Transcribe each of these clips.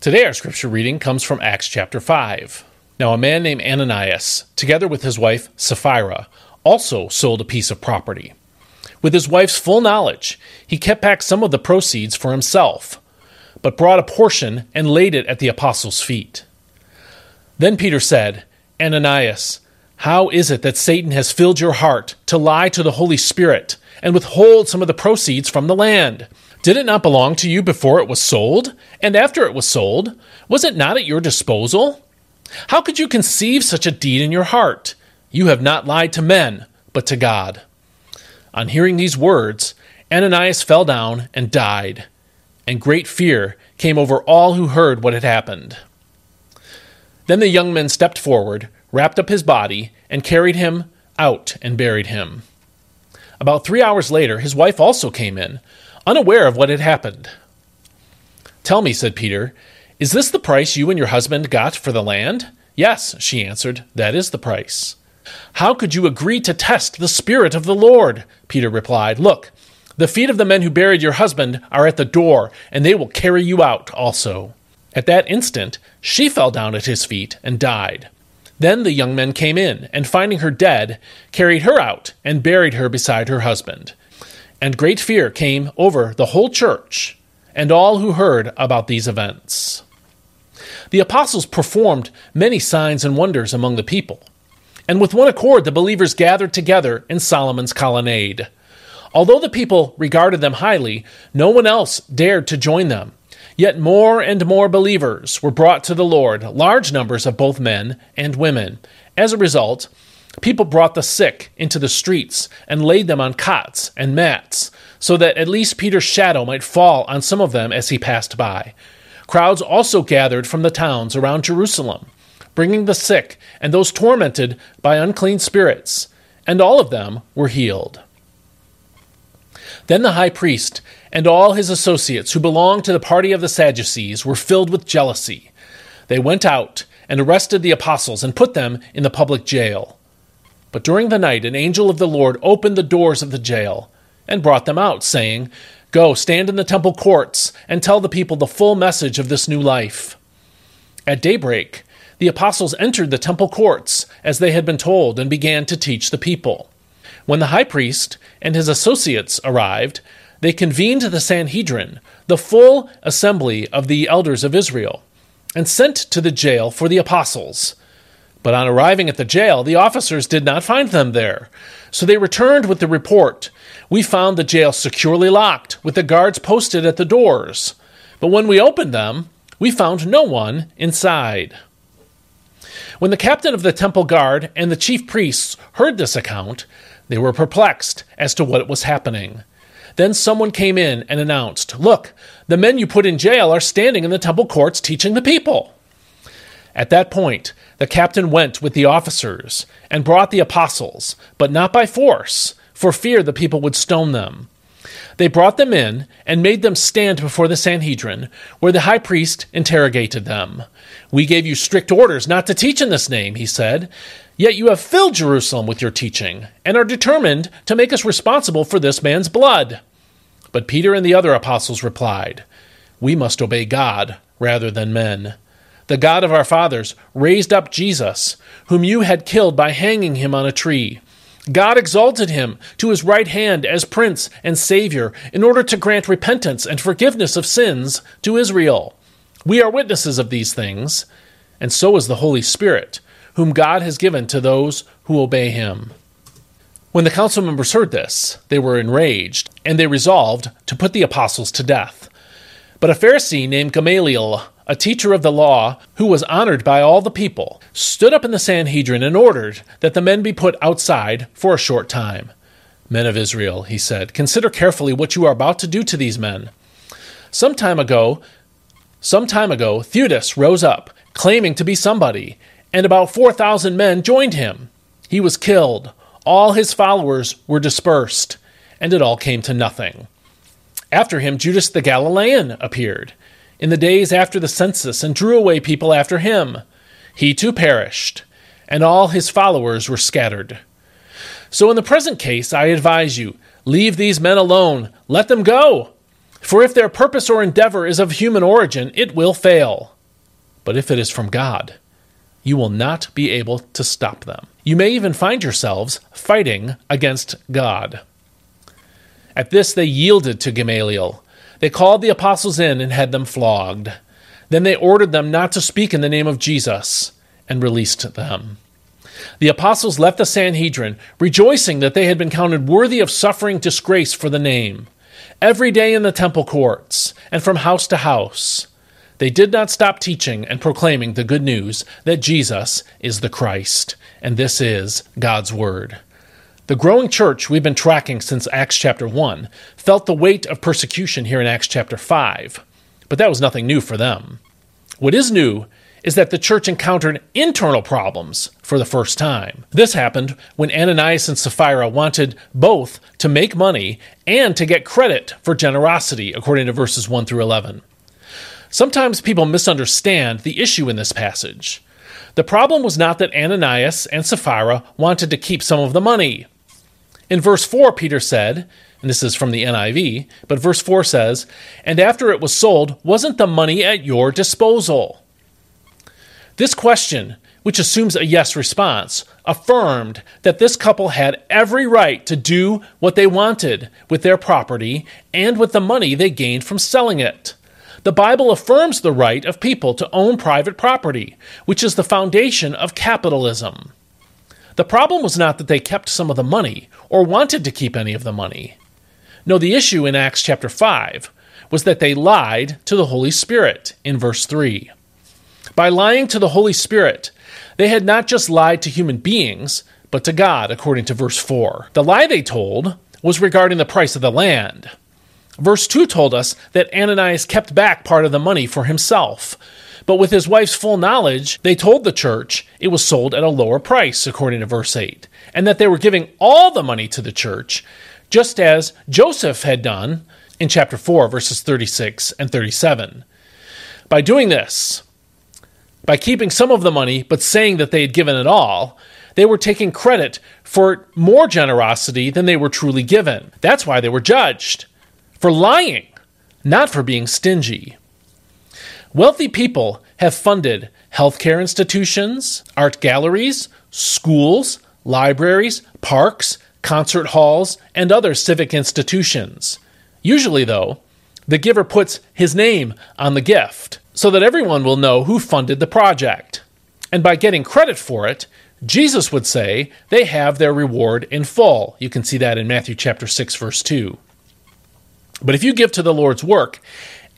Today, our scripture reading comes from Acts chapter 5. Now, a man named Ananias, together with his wife Sapphira, also sold a piece of property. With his wife's full knowledge, he kept back some of the proceeds for himself, but brought a portion and laid it at the apostles' feet. Then Peter said, Ananias, how is it that Satan has filled your heart to lie to the Holy Spirit and withhold some of the proceeds from the land? Did it not belong to you before it was sold? And after it was sold, was it not at your disposal? How could you conceive such a deed in your heart? You have not lied to men, but to God. On hearing these words, Ananias fell down and died, and great fear came over all who heard what had happened. Then the young men stepped forward, wrapped up his body, and carried him out and buried him. About three hours later, his wife also came in unaware of what had happened. Tell me, said Peter, is this the price you and your husband got for the land? Yes, she answered, that is the price. How could you agree to test the Spirit of the Lord? Peter replied, Look, the feet of the men who buried your husband are at the door, and they will carry you out also. At that instant, she fell down at his feet and died. Then the young men came in, and finding her dead, carried her out and buried her beside her husband. And great fear came over the whole church and all who heard about these events. The apostles performed many signs and wonders among the people, and with one accord the believers gathered together in Solomon's colonnade. Although the people regarded them highly, no one else dared to join them. Yet more and more believers were brought to the Lord, large numbers of both men and women. As a result, People brought the sick into the streets and laid them on cots and mats, so that at least Peter's shadow might fall on some of them as he passed by. Crowds also gathered from the towns around Jerusalem, bringing the sick and those tormented by unclean spirits, and all of them were healed. Then the high priest and all his associates who belonged to the party of the Sadducees were filled with jealousy. They went out and arrested the apostles and put them in the public jail. But during the night, an angel of the Lord opened the doors of the jail and brought them out, saying, Go, stand in the temple courts, and tell the people the full message of this new life. At daybreak, the apostles entered the temple courts, as they had been told, and began to teach the people. When the high priest and his associates arrived, they convened the Sanhedrin, the full assembly of the elders of Israel, and sent to the jail for the apostles but on arriving at the jail, the officers did not find them there. So they returned with the report. We found the jail securely locked, with the guards posted at the doors. But when we opened them, we found no one inside. When the captain of the temple guard and the chief priests heard this account, they were perplexed as to what was happening. Then someone came in and announced, Look, the men you put in jail are standing in the temple courts teaching the people. At that point, the captain went with the officers and brought the apostles, but not by force, for fear the people would stone them. They brought them in and made them stand before the Sanhedrin, where the high priest interrogated them. We gave you strict orders not to teach in this name, he said. Yet you have filled Jerusalem with your teaching, and are determined to make us responsible for this man's blood. But Peter and the other apostles replied, We must obey God rather than men the God of our fathers, raised up Jesus, whom you had killed by hanging him on a tree. God exalted him to his right hand as Prince and Savior in order to grant repentance and forgiveness of sins to Israel. We are witnesses of these things, and so is the Holy Spirit, whom God has given to those who obey him. When the council members heard this, they were enraged, and they resolved to put the apostles to death. But a Pharisee named Gamaliel, a teacher of the law who was honored by all the people, stood up in the Sanhedrin and ordered that the men be put outside for a short time. Men of Israel, he said, consider carefully what you are about to do to these men. Some time ago, some time ago, Theudas rose up, claiming to be somebody, and about 4,000 men joined him. He was killed. All his followers were dispersed, and it all came to nothing. After him, Judas the Galilean appeared in the days after the census and drew away people after him. He too perished, and all his followers were scattered. So in the present case, I advise you leave these men alone, let them go. For if their purpose or endeavor is of human origin, it will fail. But if it is from God, you will not be able to stop them. You may even find yourselves fighting against God. At this, they yielded to Gamaliel. They called the apostles in and had them flogged. Then they ordered them not to speak in the name of Jesus and released them. The apostles left the Sanhedrin, rejoicing that they had been counted worthy of suffering disgrace for the name. Every day in the temple courts and from house to house, they did not stop teaching and proclaiming the good news that Jesus is the Christ, and this is God's Word. The growing church we've been tracking since Acts chapter 1 felt the weight of persecution here in Acts chapter 5, but that was nothing new for them. What is new is that the church encountered internal problems for the first time. This happened when Ananias and Sapphira wanted both to make money and to get credit for generosity, according to verses 1 through 11. Sometimes people misunderstand the issue in this passage. The problem was not that Ananias and Sapphira wanted to keep some of the money. In verse 4, Peter said, and this is from the NIV, but verse 4 says, And after it was sold, wasn't the money at your disposal? This question, which assumes a yes response, affirmed that this couple had every right to do what they wanted with their property and with the money they gained from selling it. The Bible affirms the right of people to own private property, which is the foundation of capitalism. The problem was not that they kept some of the money or wanted to keep any of the money. No, the issue in Acts chapter 5 was that they lied to the Holy Spirit in verse 3. By lying to the Holy Spirit, they had not just lied to human beings, but to God, according to verse 4. The lie they told was regarding the price of the land. Verse 2 told us that Ananias kept back part of the money for himself. But with his wife's full knowledge, they told the church it was sold at a lower price, according to verse 8, and that they were giving all the money to the church, just as Joseph had done in chapter 4, verses 36 and 37. By doing this, by keeping some of the money but saying that they had given it all, they were taking credit for more generosity than they were truly given. That's why they were judged for lying, not for being stingy. Wealthy people have funded healthcare institutions, art galleries, schools, libraries, parks, concert halls, and other civic institutions. Usually, though, the giver puts his name on the gift so that everyone will know who funded the project. And by getting credit for it, Jesus would say they have their reward in full. You can see that in Matthew chapter 6 verse 2. But if you give to the Lord's work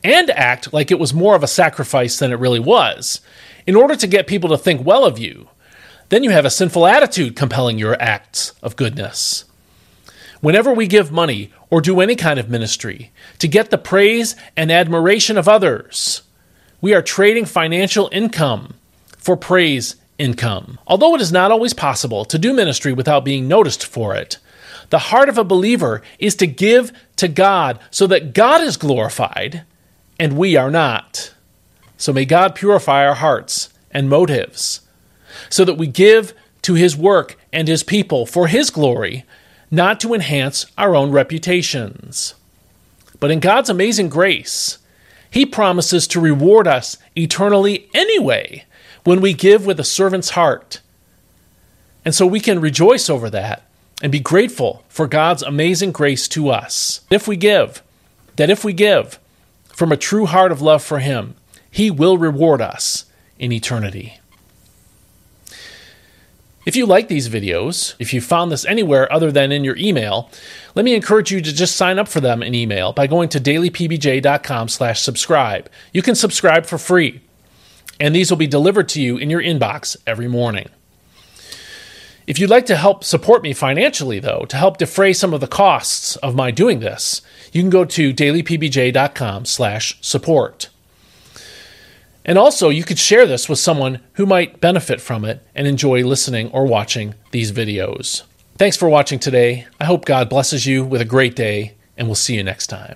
and act like it was more of a sacrifice than it really was, in order to get people to think well of you, then you have a sinful attitude compelling your acts of goodness. Whenever we give money or do any kind of ministry to get the praise and admiration of others, we are trading financial income for praise income. Although it is not always possible to do ministry without being noticed for it, the heart of a believer is to give to God so that God is glorified and we are not. So may God purify our hearts and motives so that we give to His work and His people for His glory, not to enhance our own reputations. But in God's amazing grace, he promises to reward us eternally anyway when we give with a servant's heart. And so we can rejoice over that and be grateful for God's amazing grace to us. If we give, that if we give from a true heart of love for Him, He will reward us in eternity. If you like these videos, if you found this anywhere other than in your email, let me encourage you to just sign up for them in email by going to dailypbj.com/subscribe. You can subscribe for free, and these will be delivered to you in your inbox every morning. If you'd like to help support me financially, though, to help defray some of the costs of my doing this, you can go to dailypbj.com/support. And also, you could share this with someone who might benefit from it and enjoy listening or watching these videos. Thanks for watching today. I hope God blesses you with a great day, and we'll see you next time.